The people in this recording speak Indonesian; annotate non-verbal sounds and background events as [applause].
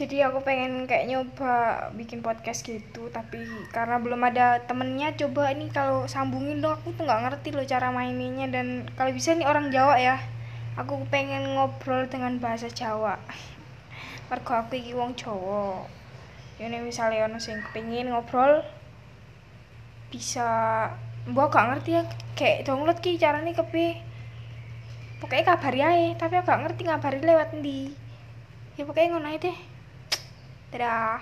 jadi aku pengen kayak nyoba bikin podcast gitu tapi karena belum ada temennya coba ini kalau sambungin dong. Aku tuh nggak ngerti loh cara maininnya dan kalau bisa nih orang Jawa ya. Aku pengen ngobrol dengan bahasa Jawa. [laughs] Mergo aku iki wong Jawa. Ini misalnya ono sing pengen ngobrol bisa. Mbok gak ngerti ya kayak download ki caranya kepi. Pokoknya kabari aja tapi aku gak ngerti ngabari lewat ndi ya pokoknya ngono deh entrar